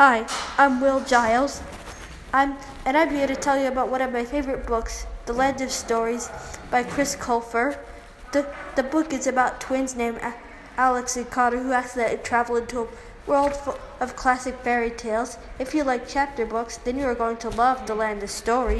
Hi, I'm Will Giles. I'm and I'm here to tell you about one of my favorite books, The Land of Stories by Chris Colfer. The the book is about twins named Alex and Connor who accidentally travel into a world full of classic fairy tales. If you like chapter books, then you are going to love The Land of Stories.